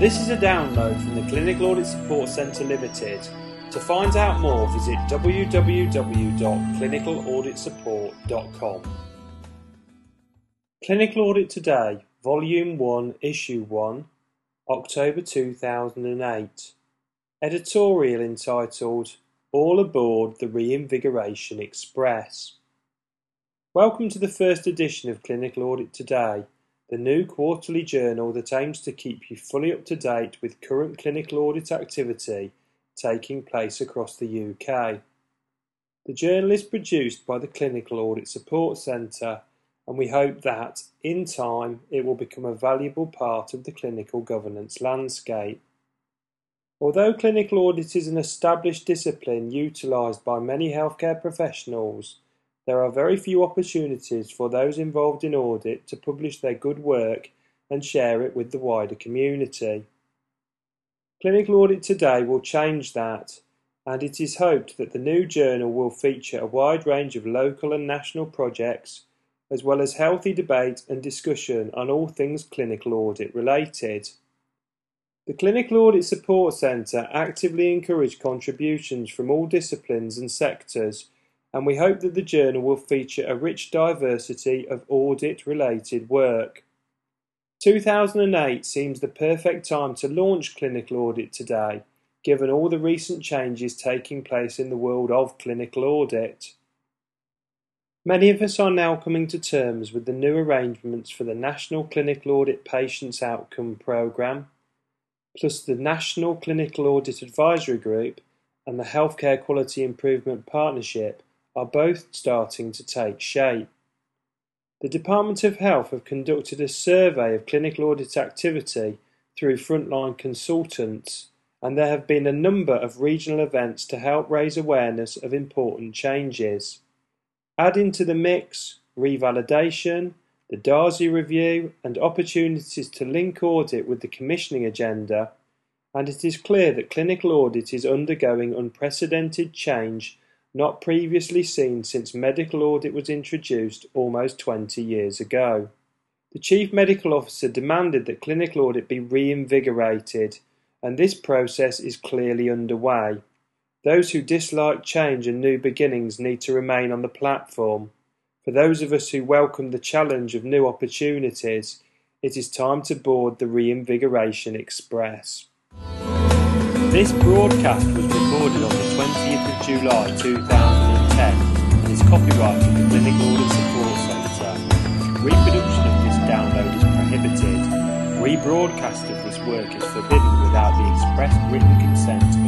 This is a download from the Clinical Audit Support Centre Limited. To find out more, visit www.clinicalauditsupport.com. Clinical Audit Today, Volume 1, Issue 1, October 2008. Editorial entitled All Aboard the Reinvigoration Express. Welcome to the first edition of Clinical Audit Today the new quarterly journal that aims to keep you fully up to date with current clinical audit activity taking place across the UK. The journal is produced by the Clinical Audit Support Centre and we hope that, in time, it will become a valuable part of the clinical governance landscape. Although clinical audit is an established discipline utilised by many healthcare professionals, there are very few opportunities for those involved in audit to publish their good work and share it with the wider community. Clinical Audit Today will change that, and it is hoped that the new journal will feature a wide range of local and national projects, as well as healthy debate and discussion on all things clinical audit related. The Clinical Audit Support Centre actively encourage contributions from all disciplines and sectors and we hope that the journal will feature a rich diversity of audit-related work. 2008 seems the perfect time to launch clinical audit today, given all the recent changes taking place in the world of clinical audit. Many of us are now coming to terms with the new arrangements for the National Clinical Audit Patients Outcome Programme, plus the National Clinical Audit Advisory Group and the Healthcare Quality Improvement Partnership are both starting to take shape. The Department of Health have conducted a survey of clinical audit activity through frontline consultants, and there have been a number of regional events to help raise awareness of important changes. Add into the mix revalidation, the Darzi review, and opportunities to link audit with the commissioning agenda, and it is clear that clinical audit is undergoing unprecedented change not previously seen since medical audit was introduced almost 20 years ago. The Chief Medical Officer demanded that clinical audit be reinvigorated, and this process is clearly underway. Those who dislike change and new beginnings need to remain on the platform. For those of us who welcome the challenge of new opportunities, it is time to board the Reinvigoration Express. This broadcast was recorded on the 20th of July 2010 and is copyrighted from the Clinical Audit Support Centre. Reproduction of this download is prohibited. Rebroadcast of this work is forbidden without the express written consent